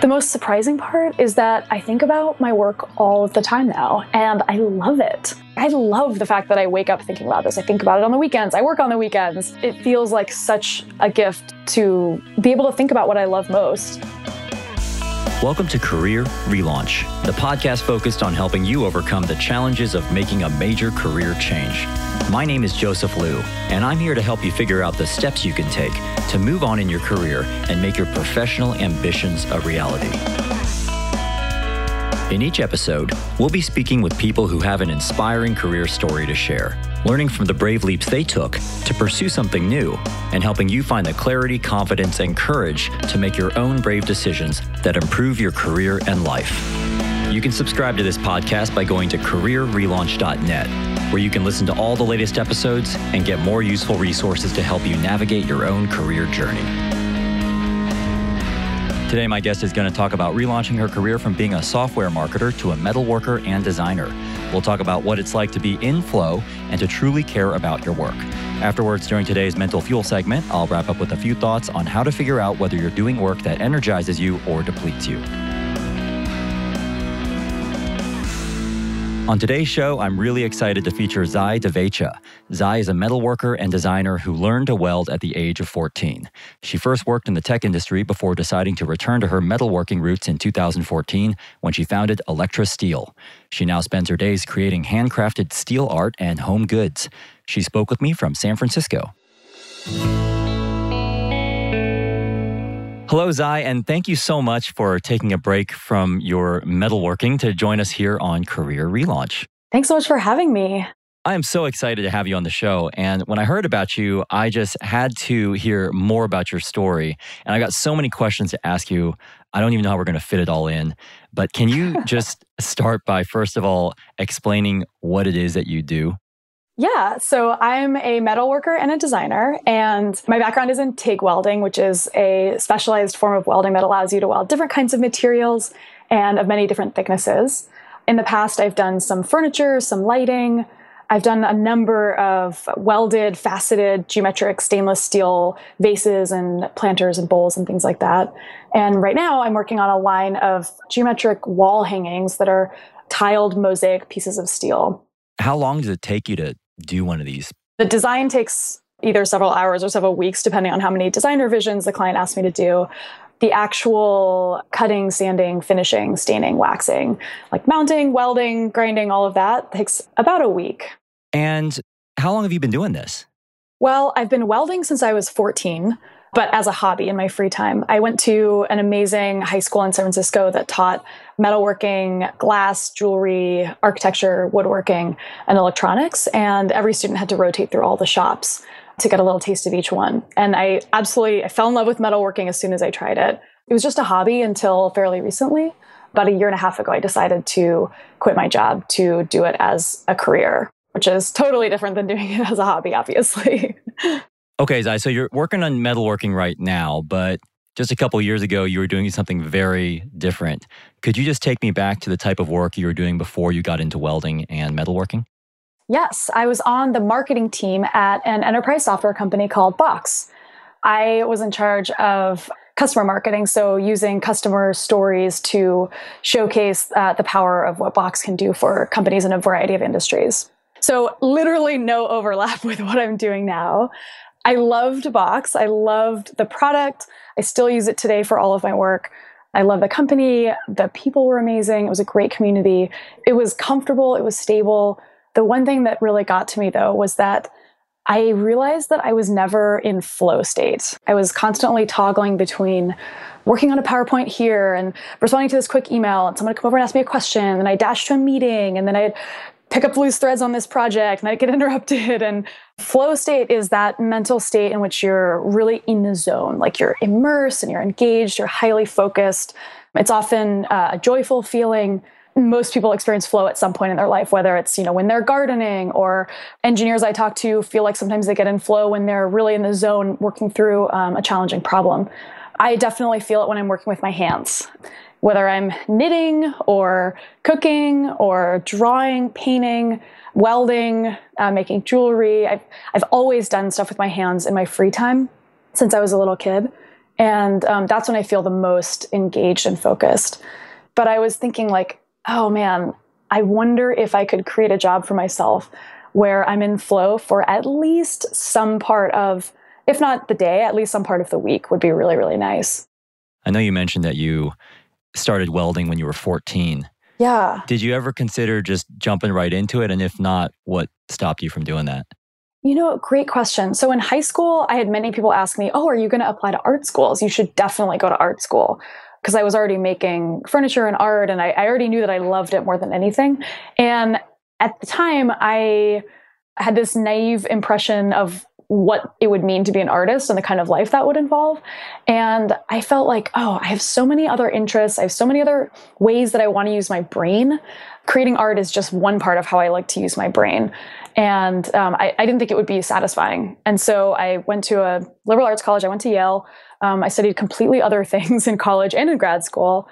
The most surprising part is that I think about my work all of the time now, and I love it. I love the fact that I wake up thinking about this. I think about it on the weekends. I work on the weekends. It feels like such a gift to be able to think about what I love most. Welcome to Career Relaunch, the podcast focused on helping you overcome the challenges of making a major career change. My name is Joseph Liu, and I'm here to help you figure out the steps you can take to move on in your career and make your professional ambitions a reality. In each episode, we'll be speaking with people who have an inspiring career story to share, learning from the brave leaps they took to pursue something new, and helping you find the clarity, confidence, and courage to make your own brave decisions that improve your career and life. You can subscribe to this podcast by going to careerrelaunch.net where you can listen to all the latest episodes and get more useful resources to help you navigate your own career journey. Today, my guest is going to talk about relaunching her career from being a software marketer to a metal worker and designer. We'll talk about what it's like to be in flow and to truly care about your work. Afterwards, during today's Mental Fuel segment, I'll wrap up with a few thoughts on how to figure out whether you're doing work that energizes you or depletes you. On today's show, I'm really excited to feature Zai Divecha. Zai is a metalworker and designer who learned to weld at the age of 14. She first worked in the tech industry before deciding to return to her metalworking roots in 2014 when she founded Elektra Steel. She now spends her days creating handcrafted steel art and home goods. She spoke with me from San Francisco. Hello, Zai, and thank you so much for taking a break from your metalworking to join us here on Career Relaunch. Thanks so much for having me. I am so excited to have you on the show. And when I heard about you, I just had to hear more about your story. And I got so many questions to ask you. I don't even know how we're going to fit it all in. But can you just start by, first of all, explaining what it is that you do? Yeah, so I'm a metal worker and a designer, and my background is in TIG welding, which is a specialized form of welding that allows you to weld different kinds of materials and of many different thicknesses. In the past, I've done some furniture, some lighting. I've done a number of welded, faceted, geometric stainless steel vases and planters and bowls and things like that. And right now, I'm working on a line of geometric wall hangings that are tiled mosaic pieces of steel. How long does it take you to do one of these? The design takes either several hours or several weeks, depending on how many design revisions the client asked me to do. The actual cutting, sanding, finishing, staining, waxing, like mounting, welding, grinding, all of that takes about a week. And how long have you been doing this? Well, I've been welding since I was 14 but as a hobby in my free time. I went to an amazing high school in San Francisco that taught metalworking, glass, jewelry, architecture, woodworking, and electronics. And every student had to rotate through all the shops to get a little taste of each one. And I absolutely I fell in love with metalworking as soon as I tried it. It was just a hobby until fairly recently. About a year and a half ago, I decided to quit my job to do it as a career, which is totally different than doing it as a hobby, obviously. Okay, Zai, so you're working on metalworking right now, but just a couple years ago, you were doing something very different. Could you just take me back to the type of work you were doing before you got into welding and metalworking? Yes, I was on the marketing team at an enterprise software company called Box. I was in charge of customer marketing, so using customer stories to showcase uh, the power of what Box can do for companies in a variety of industries. So, literally no overlap with what I'm doing now. I loved Box. I loved the product. I still use it today for all of my work. I love the company. The people were amazing. It was a great community. It was comfortable. It was stable. The one thing that really got to me though was that I realized that I was never in flow state. I was constantly toggling between working on a PowerPoint here and responding to this quick email and someone would come over and ask me a question and I dashed to a meeting and then I'd pick up loose threads on this project I get interrupted. And flow state is that mental state in which you're really in the zone, like you're immersed and you're engaged, you're highly focused. It's often uh, a joyful feeling. Most people experience flow at some point in their life, whether it's, you know, when they're gardening or engineers I talk to feel like sometimes they get in flow when they're really in the zone working through um, a challenging problem. I definitely feel it when I'm working with my hands whether I'm knitting or cooking or drawing, painting, welding, uh, making jewelry. I've, I've always done stuff with my hands in my free time since I was a little kid. And um, that's when I feel the most engaged and focused. But I was thinking, like, oh man, I wonder if I could create a job for myself where I'm in flow for at least some part of, if not the day, at least some part of the week would be really, really nice. I know you mentioned that you started welding when you were 14. Yeah. Did you ever consider just jumping right into it? And if not, what stopped you from doing that? You know, great question. So in high school, I had many people ask me, Oh, are you going to apply to art schools? You should definitely go to art school. Because I was already making furniture and art, and I, I already knew that I loved it more than anything. And at the time, I had this naive impression of what it would mean to be an artist and the kind of life that would involve. And I felt like, oh, I have so many other interests. I have so many other ways that I want to use my brain. Creating art is just one part of how I like to use my brain. And um, I, I, didn't think it would be satisfying. And so I went to a liberal arts college. I went to Yale. Um, I studied completely other things in college and in grad school.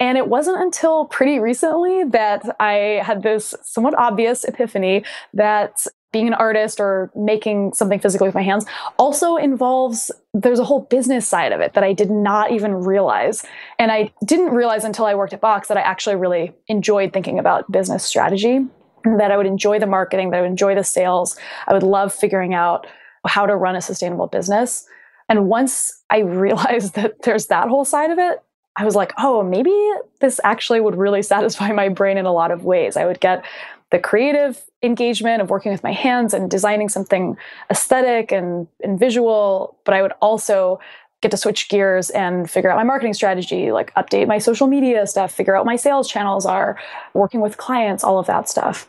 And it wasn't until pretty recently that I had this somewhat obvious epiphany that being an artist or making something physically with my hands also involves there's a whole business side of it that I did not even realize. And I didn't realize until I worked at Box that I actually really enjoyed thinking about business strategy, that I would enjoy the marketing, that I would enjoy the sales. I would love figuring out how to run a sustainable business. And once I realized that there's that whole side of it, I was like, oh, maybe this actually would really satisfy my brain in a lot of ways. I would get the creative engagement of working with my hands and designing something aesthetic and, and visual, but I would also get to switch gears and figure out my marketing strategy, like update my social media stuff, figure out my sales channels are, working with clients, all of that stuff.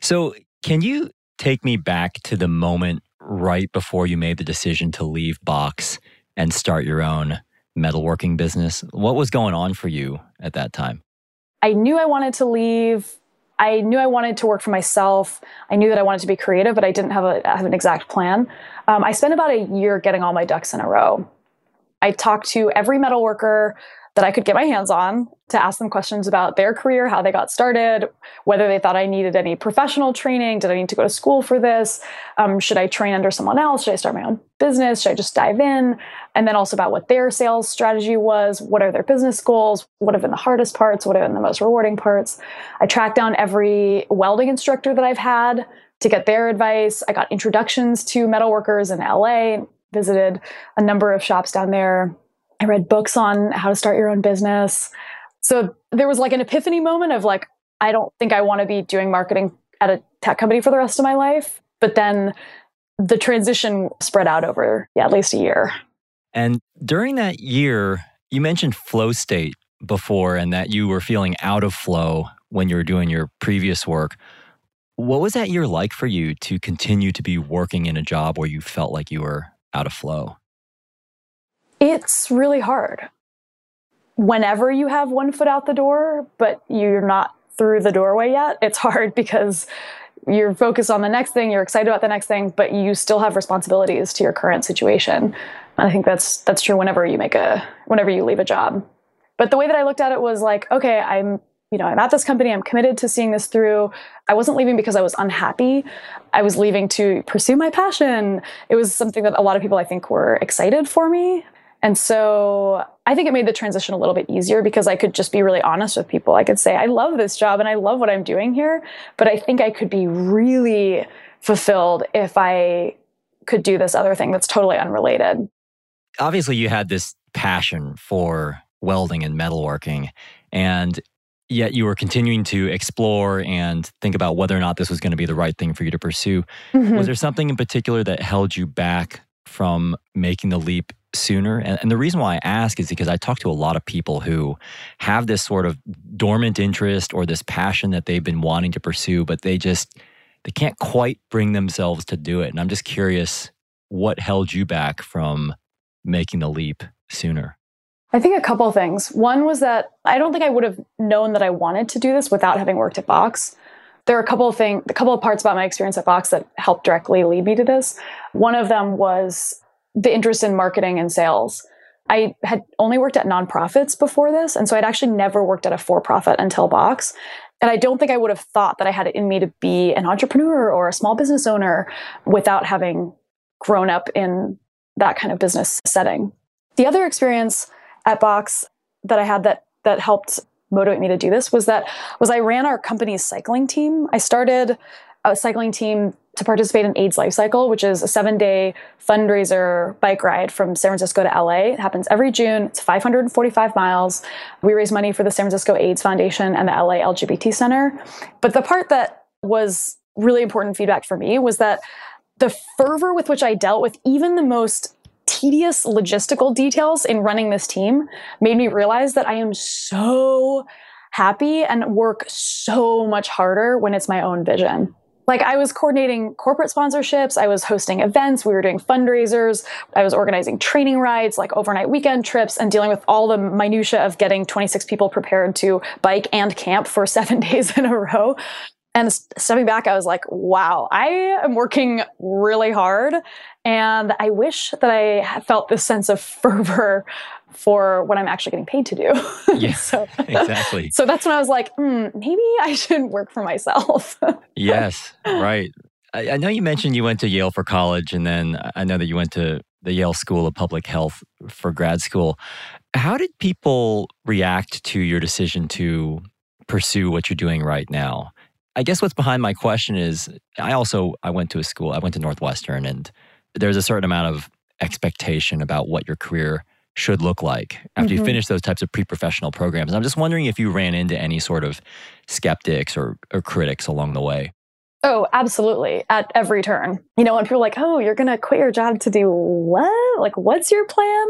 So, can you take me back to the moment right before you made the decision to leave Box and start your own metalworking business? What was going on for you at that time? I knew I wanted to leave I knew I wanted to work for myself. I knew that I wanted to be creative, but I didn't have, a, have an exact plan. Um, I spent about a year getting all my ducks in a row. I talked to every metal worker that I could get my hands on to ask them questions about their career, how they got started, whether they thought I needed any professional training. Did I need to go to school for this? Um, should I train under someone else? Should I start my own business? Should I just dive in? And then also about what their sales strategy was. What are their business goals? What have been the hardest parts? What have been the most rewarding parts? I tracked down every welding instructor that I've had to get their advice. I got introductions to metalworkers in LA, visited a number of shops down there I read books on how to start your own business. So there was like an epiphany moment of like, I don't think I want to be doing marketing at a tech company for the rest of my life. But then the transition spread out over yeah, at least a year. And during that year, you mentioned flow state before and that you were feeling out of flow when you were doing your previous work. What was that year like for you to continue to be working in a job where you felt like you were out of flow? It's really hard. Whenever you have one foot out the door, but you're not through the doorway yet, it's hard because you're focused on the next thing, you're excited about the next thing, but you still have responsibilities to your current situation. And I think that's that's true whenever you make a whenever you leave a job. But the way that I looked at it was like, okay, I'm you know, I'm at this company, I'm committed to seeing this through. I wasn't leaving because I was unhappy. I was leaving to pursue my passion. It was something that a lot of people I think were excited for me. And so I think it made the transition a little bit easier because I could just be really honest with people. I could say, I love this job and I love what I'm doing here, but I think I could be really fulfilled if I could do this other thing that's totally unrelated. Obviously, you had this passion for welding and metalworking, and yet you were continuing to explore and think about whether or not this was going to be the right thing for you to pursue. Mm-hmm. Was there something in particular that held you back from making the leap sooner. And, and, the reason why I ask is because I talk to a lot of people who have this sort of dormant interest or this passion that they've been wanting to pursue, but they just they can't quite bring themselves to do it. And I'm just curious what held you back from making the leap sooner? I think a couple things. One was that I don't think I would have known that I wanted to do this without having worked at Box. There are a couple of things, a couple of parts about my experience at Box that helped directly lead me to this. One of them was the interest in marketing and sales. I had only worked at nonprofits before this, and so I'd actually never worked at a for profit until Box. And I don't think I would have thought that I had it in me to be an entrepreneur or a small business owner without having grown up in that kind of business setting. The other experience at Box that I had that that helped motivate me to do this was that was I ran our company's cycling team. I started a cycling team to participate in AIDS Life Cycle, which is a seven day fundraiser bike ride from San Francisco to LA. It happens every June. It's 545 miles. We raise money for the San Francisco AIDS Foundation and the LA LGBT Center. But the part that was really important feedback for me was that the fervor with which I dealt with even the most tedious logistical details in running this team made me realize that I am so happy and work so much harder when it's my own vision. Like I was coordinating corporate sponsorships, I was hosting events, we were doing fundraisers, I was organizing training rides, like overnight weekend trips, and dealing with all the minutia of getting 26 people prepared to bike and camp for seven days in a row. And stepping back, I was like, wow, I am working really hard. And I wish that I felt this sense of fervor for what I'm actually getting paid to do. Yeah, so, exactly. So that's when I was like, mm, maybe I shouldn't work for myself. yes, right. I, I know you mentioned you went to Yale for college, and then I know that you went to the Yale School of Public Health for grad school. How did people react to your decision to pursue what you're doing right now? I guess what's behind my question is I also I went to a school, I went to Northwestern and there's a certain amount of expectation about what your career should look like after mm-hmm. you finish those types of pre-professional programs. I'm just wondering if you ran into any sort of skeptics or, or critics along the way. Oh, absolutely. At every turn. You know, when people are like, oh, you're going to quit your job to do what? Like, what's your plan?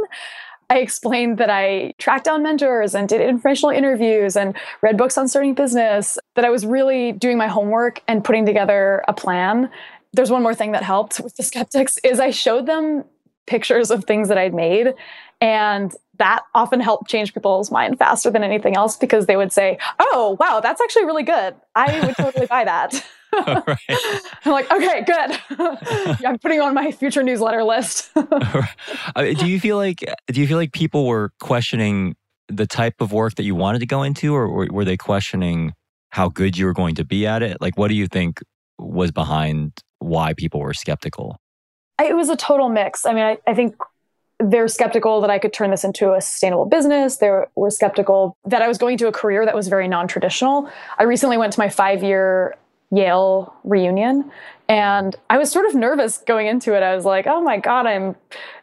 I explained that I tracked down mentors and did informational interviews and read books on starting business, that I was really doing my homework and putting together a plan. There's one more thing that helped with the skeptics is I showed them pictures of things that I'd made and that often helped change people's mind faster than anything else because they would say, "Oh, wow, that's actually really good. I would totally buy that." right. I'm like, okay, good. I'm putting on my future newsletter list. Uh, do you feel like do you feel like people were questioning the type of work that you wanted to go into, or were they questioning how good you were going to be at it? Like, what do you think was behind why people were skeptical? It was a total mix. I mean, I, I think they're skeptical that I could turn this into a sustainable business. They were skeptical that I was going to a career that was very non traditional. I recently went to my five year Yale reunion. And I was sort of nervous going into it. I was like, oh my God, I'm,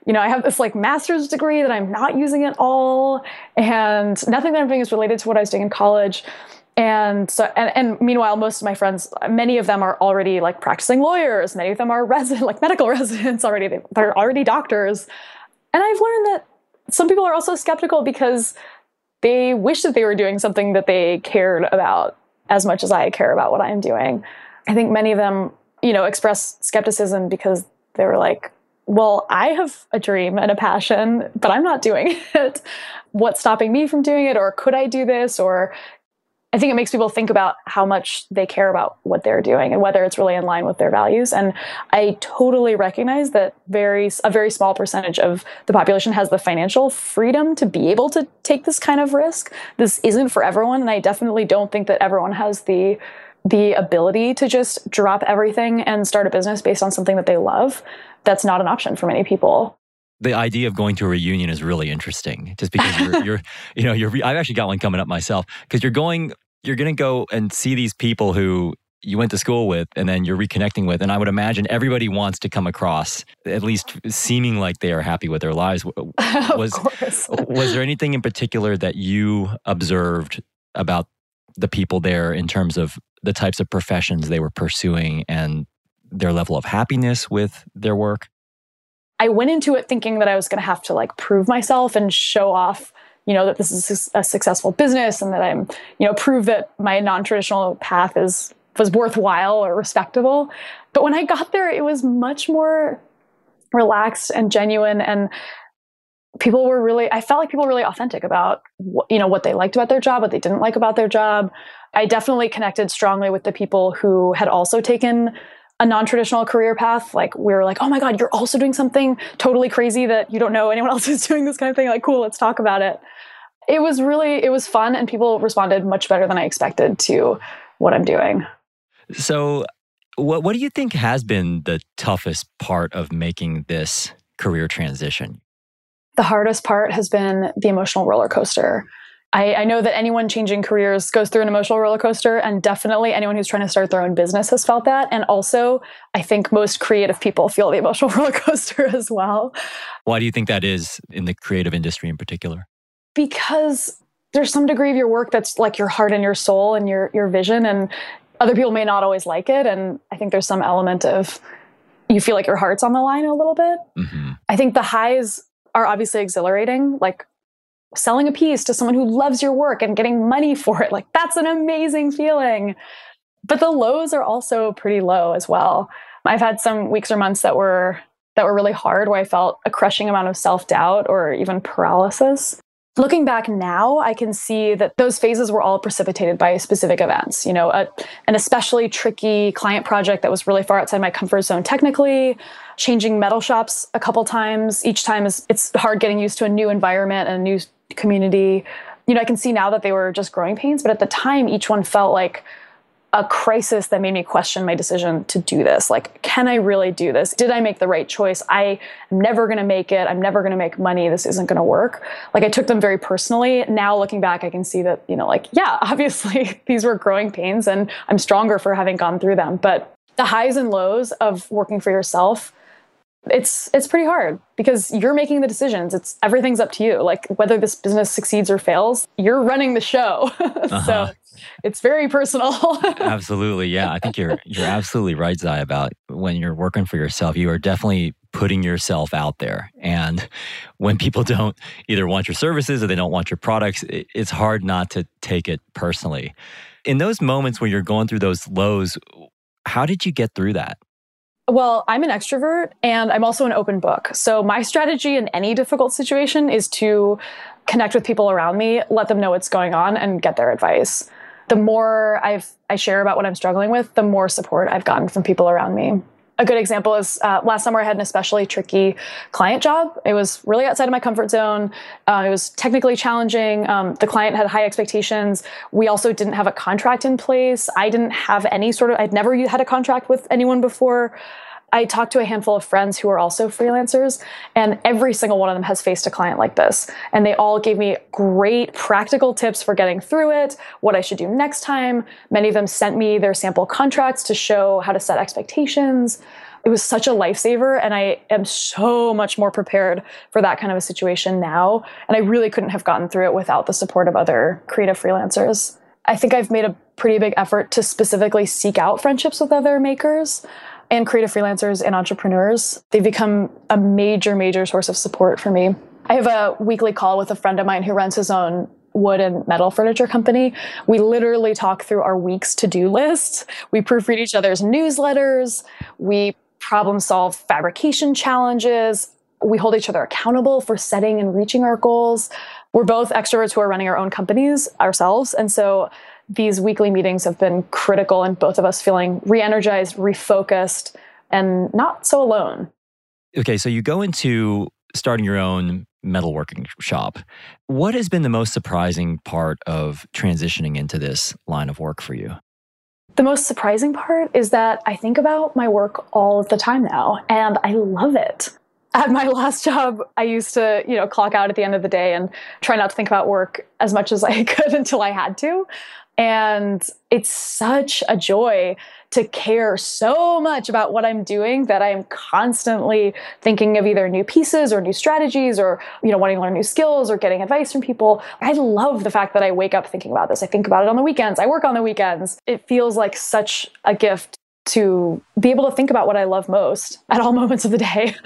you know, I have this like master's degree that I'm not using at all. And nothing that I'm doing is related to what I was doing in college. And so, and, and meanwhile, most of my friends, many of them are already like practicing lawyers. Many of them are resident, like medical residents already. They're already doctors. And I've learned that some people are also skeptical because they wish that they were doing something that they cared about as much as I care about what I'm doing. I think many of them, you know, express skepticism because they were like, well, I have a dream and a passion, but I'm not doing it. What's stopping me from doing it? Or could I do this? Or I think it makes people think about how much they care about what they're doing and whether it's really in line with their values. And I totally recognize that very a very small percentage of the population has the financial freedom to be able to take this kind of risk. This isn't for everyone, and I definitely don't think that everyone has the the ability to just drop everything and start a business based on something that they love. That's not an option for many people the idea of going to a reunion is really interesting just because you're, you're you know you're i've actually got one coming up myself because you're going you're going to go and see these people who you went to school with and then you're reconnecting with and i would imagine everybody wants to come across at least seeming like they are happy with their lives. Was was there anything in particular that you observed about the people there in terms of the types of professions they were pursuing and their level of happiness with their work I went into it thinking that I was going to have to like prove myself and show off, you know, that this is a successful business and that I'm, you know, prove that my non-traditional path is was worthwhile or respectable. But when I got there, it was much more relaxed and genuine and people were really i felt like people were really authentic about you know what they liked about their job what they didn't like about their job i definitely connected strongly with the people who had also taken a non-traditional career path like we were like oh my god you're also doing something totally crazy that you don't know anyone else is doing this kind of thing. Like cool let's talk about it. It was really it was fun and people responded much better than i expected to what i'm doing. So what, what do you think has been the toughest part of making this career transition? The hardest part has been the emotional roller coaster. I, I, know that anyone changing careers goes through an emotional roller coaster, and definitely anyone who's trying to start their own business has felt that. And also, I think most creative people feel the emotional roller coaster as well. Why do you think that is in the creative industry in particular? Because there's some degree of your work that's like your heart and your soul and your your vision, and other people may not always like it. And I think there's some element of you feel like your heart's on the line a little bit. Mm-hmm. I think the highs are obviously exhilarating, like selling a piece to someone who loves your work and getting money for it. Like that's an amazing feeling. But the lows are also pretty low as well. I've had some weeks or months that were that were really hard where I felt a crushing amount of self-doubt or even paralysis. Looking back now, I can see that those phases were all precipitated by specific events. You know, a, an especially tricky client project that was really far outside my comfort zone technically, changing metal shops a couple times. Each time is it's hard getting used to a new environment and a new community. You know, I can see now that they were just growing pains, but at the time, each one felt like a crisis that made me question my decision to do this. Like, can I really do this? Did I make the right choice? I am never going to make it. I'm never going to make money. This isn't going to work. Like, I took them very personally. Now, looking back, I can see that, you know, like, yeah, obviously these were growing pains and I'm stronger for having gone through them. But the highs and lows of working for yourself it's it's pretty hard because you're making the decisions. It's everything's up to you. Like whether this business succeeds or fails you're running the show. Uh-huh. so it's very personal. Absolutely. Yeah i think you're you're absolutely right zai about when you're working for yourself you are definitely putting yourself out there. And when people don't either want your services or they don't want your products it's hard not to take it personally. In those moments when you're going through those lows how did you get through that well, I'm an extrovert and I'm also an open book. So my strategy in any difficult situation is to connect with people around me, let them know what's going on and get their advice. The more I've I share about what I'm struggling with, the more support I've gotten from people around me a good example is uh, last summer I had an especially tricky client job. It was really outside of my comfort zone. Uh, it was technically challenging. Um, the client had high expectations. We also didn't have a contract in place. I didn't have any sort of, I'd never had a contract with anyone before. I talked to a handful of friends who are also freelancers, and every single one of them has faced a client like this. And they all gave me great practical tips for getting through it, what I should do next time. Many of them sent me their sample contracts to show how to set expectations. It was such a lifesaver, and I am so much more prepared for that kind of a situation now. And I really couldn't have gotten through it without the support of other creative freelancers. I think I've made a pretty big effort to specifically seek out friendships with other makers and creative freelancers and entrepreneurs. They've become a major, major source of support for me. I have a weekly call with a friend of mine who runs his own wood and metal furniture company. We literally talk through our week's to do lists. We proofread each other's newsletters. We problem solve fabrication challenges. We hold each other accountable for setting and reaching our goals. We're both extroverts who are running our own companies ourselves. And so these weekly meetings have been critical in both of us feeling re energized, refocused, and not so alone. Okay, so you go into starting your own metalworking shop. What has been the most surprising part of transitioning into this line of work for you? The most surprising part is that I think about my work all of the time now, and I love it. At my last job, I used to, you know, clock out at the end of the day and try not to think about work as much as I could until I had to. And it's such a joy to care so much about what I'm doing that I'm constantly thinking of either new pieces or new strategies or, you know, wanting to learn new skills or getting advice from people. I love the fact that I wake up thinking about this. I think about it on the weekends. I work on the weekends. It feels like such a gift to be able to think about what I love most at all moments of the day.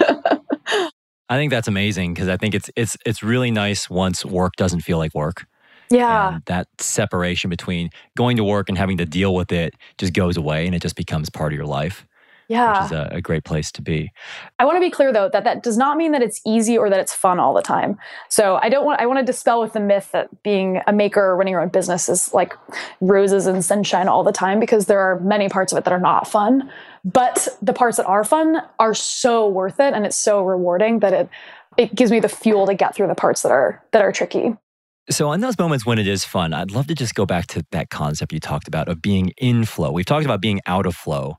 I think that's amazing because I think it's it's it's really nice once work doesn't feel like work. Yeah. And that separation between going to work and having to deal with it just goes away and it just becomes part of your life. Yeah. Which is a, a, great place to be. I want to be clear though that that does not mean that it's easy or that it's fun all the time. So I don't want I want to dispel with the myth that being a maker or running your own business is like roses and sunshine all the time because there are many parts of it that are not fun. But the parts that are fun are so worth it and it's so rewarding that it it gives me the fuel to get through the parts that are that are tricky. So, in those moments when it is fun, I'd love to just go back to that concept you talked about of being in flow. We've talked about being out of flow.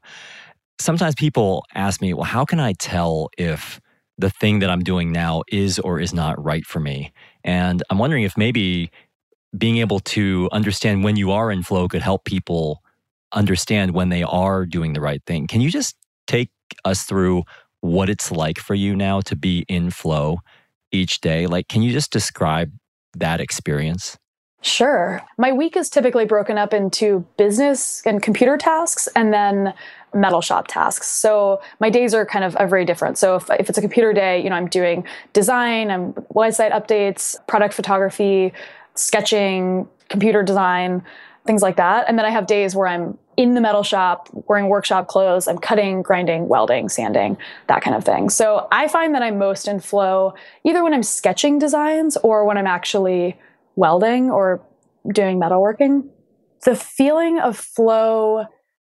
Sometimes people ask me, well, how can I tell if the thing that I'm doing now is or is not right for me. And I'm wondering if maybe being able to understand when you are in flow could help people understand when they are doing the right thing. Can you just take us through what it's like for you now to be in flow each day? Like, can you just describe that experience? Sure. My week is typically broken up into business and computer tasks and then metal shop tasks. So my days are kind of are very different. So if, if it's a computer day, you know, I'm doing design, I'm website updates, product photography, sketching, computer design, things like that. And then I have days where I'm in the metal shop wearing workshop clothes. I'm cutting, grinding, welding, sanding, that kind of thing. So I find that I'm most in flow either when I'm sketching designs or when I'm actually welding or doing metalworking. The feeling of flow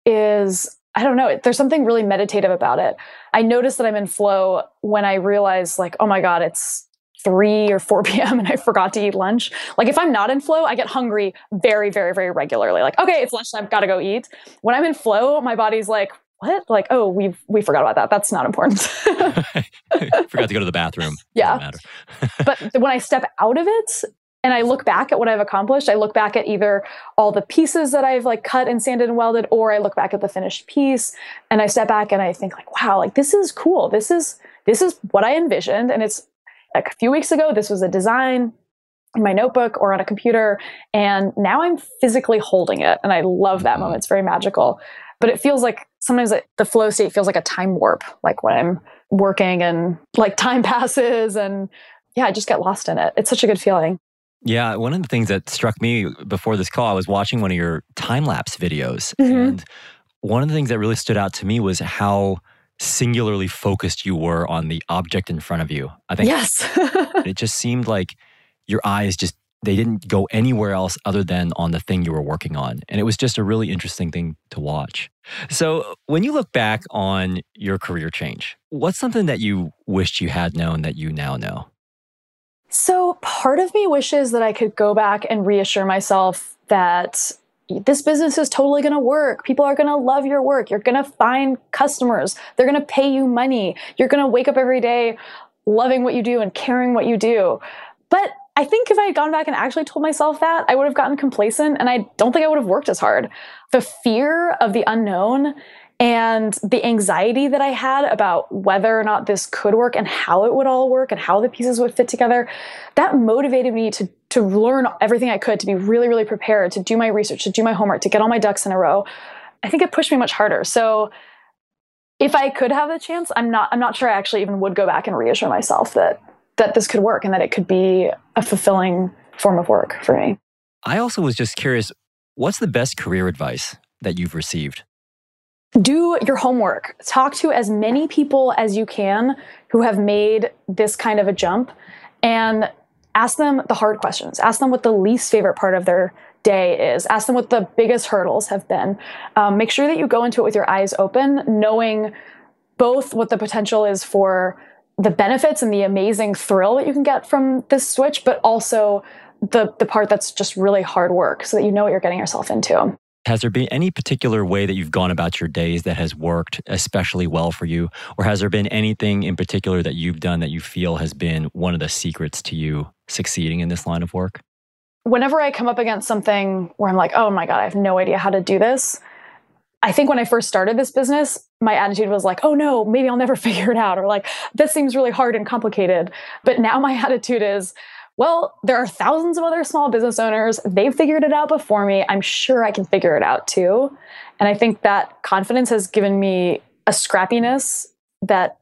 is, I don't know, there's something really meditative about it. I notice that I'm in flow when I realize, like, oh my God, it's 3 or 4 p.m. and I forgot to eat lunch. Like if I'm not in flow, I get hungry very, very, very regularly. Like, okay, it's lunchtime, gotta go eat. When I'm in flow, my body's like, what? Like, oh, we we forgot about that. That's not important. forgot to go to the bathroom. Yeah. but when I step out of it, and I look back at what I've accomplished. I look back at either all the pieces that I've like cut and sanded and welded, or I look back at the finished piece and I step back and I think like, wow, like this is cool. This is this is what I envisioned. And it's like a few weeks ago, this was a design in my notebook or on a computer. And now I'm physically holding it. And I love that moment. It's very magical. But it feels like sometimes it, the flow state feels like a time warp, like when I'm working and like time passes and yeah, I just get lost in it. It's such a good feeling. Yeah, one of the things that struck me before this call, I was watching one of your time lapse videos. Mm-hmm. And one of the things that really stood out to me was how singularly focused you were on the object in front of you. I think Yes. it just seemed like your eyes just they didn't go anywhere else other than on the thing you were working on. And it was just a really interesting thing to watch. So, when you look back on your career change, what's something that you wished you had known that you now know? So part of me wishes that I could go back and reassure myself that this business is totally going to work. People are going to love your work. You're going to find customers. They're going to pay you money. You're going to wake up every day loving what you do and caring what you do. But I think if I had gone back and actually told myself that, I would have gotten complacent and I don't think I would have worked as hard. The fear of the unknown and the anxiety that I had about whether or not this could work and how it would all work and how the pieces would fit together, that motivated me to, to learn everything I could, to be really, really prepared, to do my research, to do my homework, to get all my ducks in a row. I think it pushed me much harder. So if I could have the chance, I'm not I'm not sure I actually even would go back and reassure myself that that this could work and that it could be a fulfilling form of work for me. I also was just curious, what's the best career advice that you've received? do your homework. Talk to as many people as you can who have made this kind of a jump and ask them the hard questions. Ask them what the least favorite part of their day is. Ask them what the biggest hurdles have been. Um, make sure that you go into it with your eyes open, knowing both what the potential is for the benefits and the amazing thrill that you can get from this switch, but also the the part that's just really hard work so that you know what you're getting yourself into. Has there been any particular way that you've gone about your days that has worked especially well for you? Or has there been anything in particular that you've done that you feel has been one of the secrets to you succeeding in this line of work? Whenever I come up against something where I'm like, oh my God, I have no idea how to do this, I think when I first started this business, my attitude was like, oh no, maybe I'll never figure it out, or like, this seems really hard and complicated. But now my attitude is, well, there are thousands of other small business owners. They've figured it out before me. I'm sure I can figure it out too. And I think that confidence has given me a scrappiness that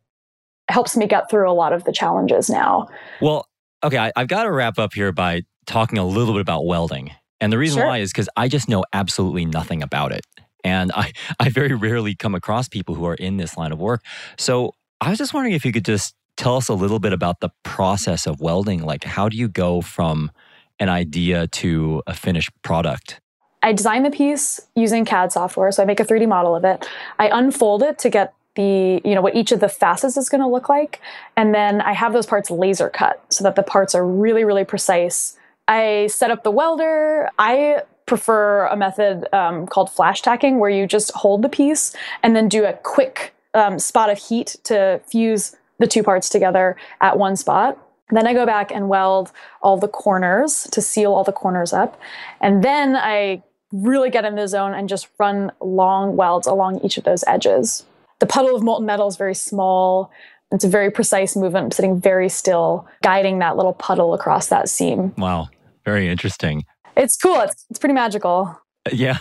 helps me get through a lot of the challenges now. Well, okay, I, have got to wrap up here by talking a little bit about welding. And the reason sure. why is because I just know absolutely nothing about it. And I, I very rarely come across people who are in this line of work. So I was just wondering if you could just tell us a little bit about the process of welding. Like, how do you go from an idea to a finished product? I design the piece using CAD software. So I make a 3D model of it. I unfold it to get the, you know, what each of the facets is going to look like. And then I have those parts laser cut so that the parts are really, really precise. I set up the welder. I prefer a method um, called flash tacking where you just hold the piece and then do a quick um, spot of heat to fuse the two parts together at one spot. Then I go back and weld all the corners to seal all the corners up. And then I really get in the zone and just run long welds along each of those edges. The puddle of molten metal is very small. It's a very precise movement. I'm sitting very still, guiding that little puddle across that seam. Wow. Very interesting. It's cool. It's, it's pretty magical. Yeah.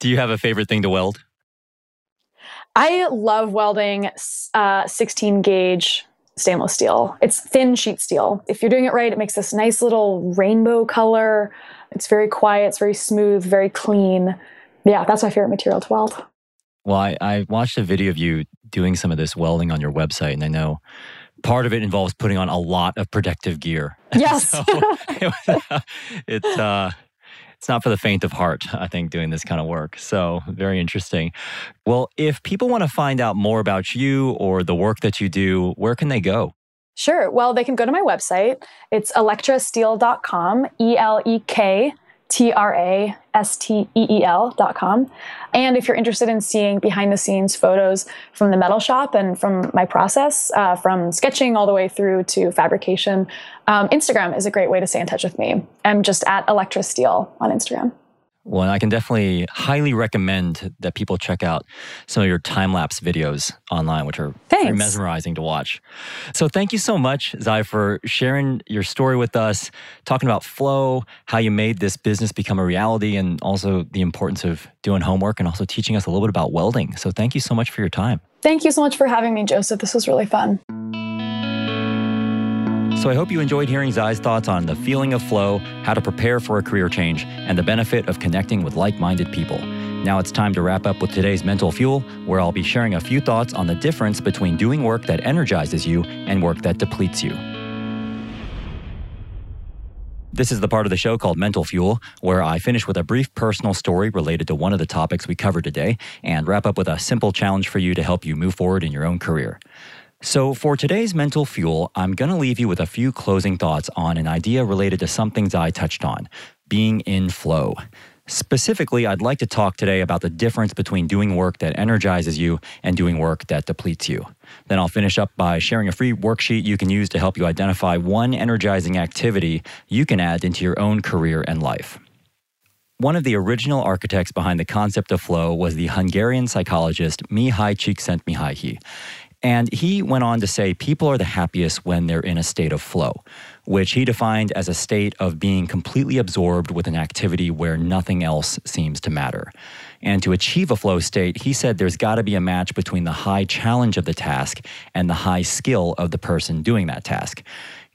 Do you have a favorite thing to weld? I love welding uh, 16 gauge stainless steel. It's thin sheet steel. If you're doing it right, it makes this nice little rainbow color. It's very quiet, it's very smooth, very clean. Yeah, that's my favorite material to weld. Well, I, I watched a video of you doing some of this welding on your website, and I know part of it involves putting on a lot of protective gear. Yes. so it, uh, it's not for the faint of heart, I think, doing this kind of work. So, very interesting. Well, if people want to find out more about you or the work that you do, where can they go? Sure. Well, they can go to my website. It's elektrasteel.com, E L E K T R A S T E E L dot com. And if you're interested in seeing behind the scenes photos from the metal shop and from my process, uh, from sketching all the way through to fabrication, um, Instagram is a great way to stay in touch with me. I'm just at Elektra Steel on Instagram. Well, I can definitely highly recommend that people check out some of your time lapse videos online, which are Thanks. very mesmerizing to watch. So, thank you so much, Zai, for sharing your story with us, talking about flow, how you made this business become a reality, and also the importance of doing homework and also teaching us a little bit about welding. So, thank you so much for your time. Thank you so much for having me, Joseph. This was really fun. So I hope you enjoyed hearing Zai's thoughts on the feeling of flow, how to prepare for a career change, and the benefit of connecting with like minded people. Now it's time to wrap up with today's mental fuel, where I'll be sharing a few thoughts on the difference between doing work that energizes you and work that depletes you. This is the part of the show called Mental Fuel, where I finish with a brief personal story related to one of the topics we covered today and wrap up with a simple challenge for you to help you move forward in your own career. So, for today's mental fuel, I'm going to leave you with a few closing thoughts on an idea related to something I touched on being in flow. Specifically, I'd like to talk today about the difference between doing work that energizes you and doing work that depletes you. Then I'll finish up by sharing a free worksheet you can use to help you identify one energizing activity you can add into your own career and life. One of the original architects behind the concept of flow was the Hungarian psychologist Mihaly Csikszentmihalyi. And he went on to say people are the happiest when they're in a state of flow, which he defined as a state of being completely absorbed with an activity where nothing else seems to matter. And to achieve a flow state, he said there's got to be a match between the high challenge of the task and the high skill of the person doing that task.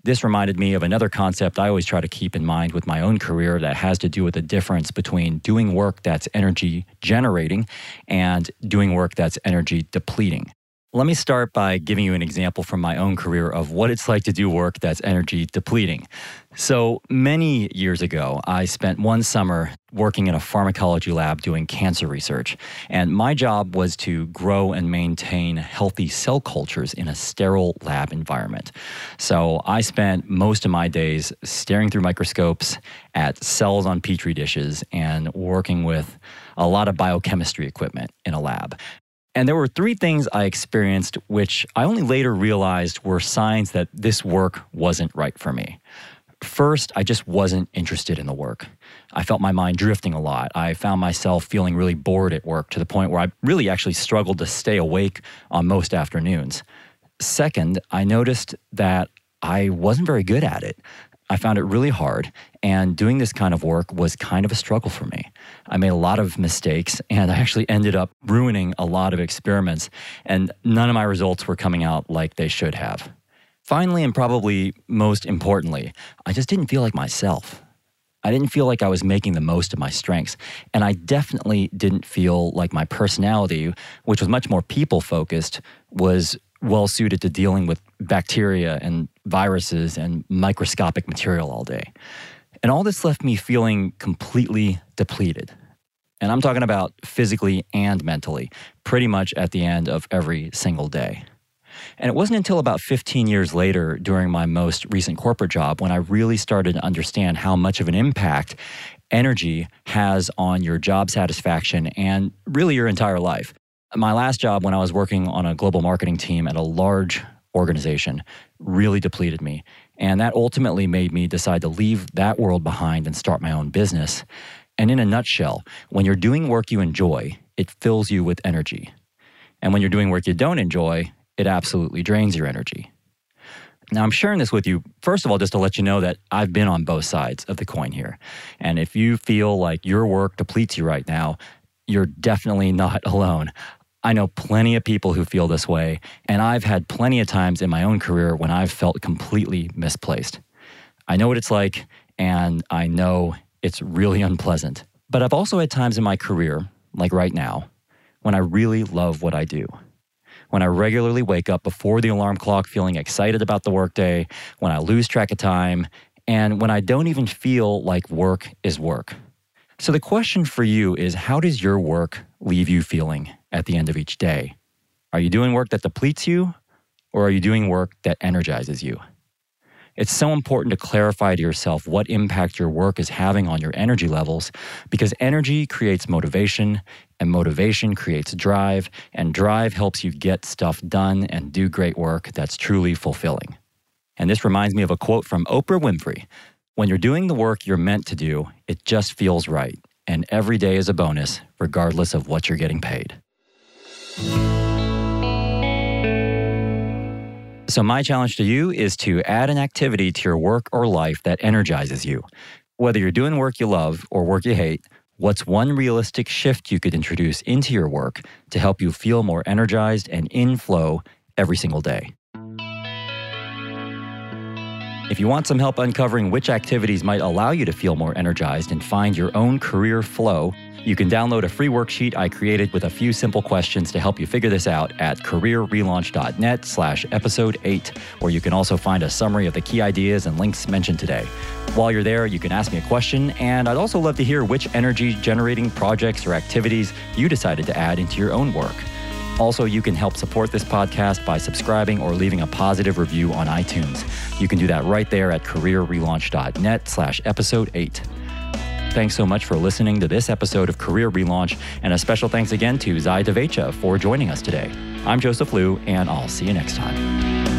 This reminded me of another concept I always try to keep in mind with my own career that has to do with the difference between doing work that's energy generating and doing work that's energy depleting. Let me start by giving you an example from my own career of what it's like to do work that's energy depleting. So, many years ago, I spent one summer working in a pharmacology lab doing cancer research. And my job was to grow and maintain healthy cell cultures in a sterile lab environment. So, I spent most of my days staring through microscopes at cells on petri dishes and working with a lot of biochemistry equipment in a lab. And there were three things I experienced which I only later realized were signs that this work wasn't right for me. First, I just wasn't interested in the work. I felt my mind drifting a lot. I found myself feeling really bored at work to the point where I really actually struggled to stay awake on most afternoons. Second, I noticed that I wasn't very good at it. I found it really hard, and doing this kind of work was kind of a struggle for me. I made a lot of mistakes, and I actually ended up ruining a lot of experiments, and none of my results were coming out like they should have. Finally, and probably most importantly, I just didn't feel like myself. I didn't feel like I was making the most of my strengths. And I definitely didn't feel like my personality, which was much more people focused, was well suited to dealing with bacteria and viruses and microscopic material all day. And all this left me feeling completely depleted. And I'm talking about physically and mentally, pretty much at the end of every single day. And it wasn't until about 15 years later, during my most recent corporate job, when I really started to understand how much of an impact energy has on your job satisfaction and really your entire life. My last job, when I was working on a global marketing team at a large organization really depleted me. And that ultimately made me decide to leave that world behind and start my own business. And in a nutshell, when you're doing work you enjoy, it fills you with energy. And when you're doing work you don't enjoy, it absolutely drains your energy. Now, I'm sharing this with you, first of all, just to let you know that I've been on both sides of the coin here. And if you feel like your work depletes you right now, you're definitely not alone. I know plenty of people who feel this way, and I've had plenty of times in my own career when I've felt completely misplaced. I know what it's like, and I know it's really unpleasant. But I've also had times in my career, like right now, when I really love what I do when I regularly wake up before the alarm clock feeling excited about the workday, when I lose track of time, and when I don't even feel like work is work. So the question for you is how does your work leave you feeling at the end of each day? Are you doing work that depletes you, or are you doing work that energizes you? It's so important to clarify to yourself what impact your work is having on your energy levels because energy creates motivation, and motivation creates drive, and drive helps you get stuff done and do great work that's truly fulfilling. And this reminds me of a quote from Oprah Winfrey When you're doing the work you're meant to do, it just feels right, and every day is a bonus, regardless of what you're getting paid. So, my challenge to you is to add an activity to your work or life that energizes you. Whether you're doing work you love or work you hate, what's one realistic shift you could introduce into your work to help you feel more energized and in flow every single day? If you want some help uncovering which activities might allow you to feel more energized and find your own career flow, you can download a free worksheet I created with a few simple questions to help you figure this out at careerrelaunch.net slash episode 8, where you can also find a summary of the key ideas and links mentioned today. While you're there, you can ask me a question, and I'd also love to hear which energy generating projects or activities you decided to add into your own work. Also, you can help support this podcast by subscribing or leaving a positive review on iTunes. You can do that right there at careerrelaunch.net slash episode 8. Thanks so much for listening to this episode of Career Relaunch, and a special thanks again to Zai Divecha for joining us today. I'm Joseph Liu, and I'll see you next time.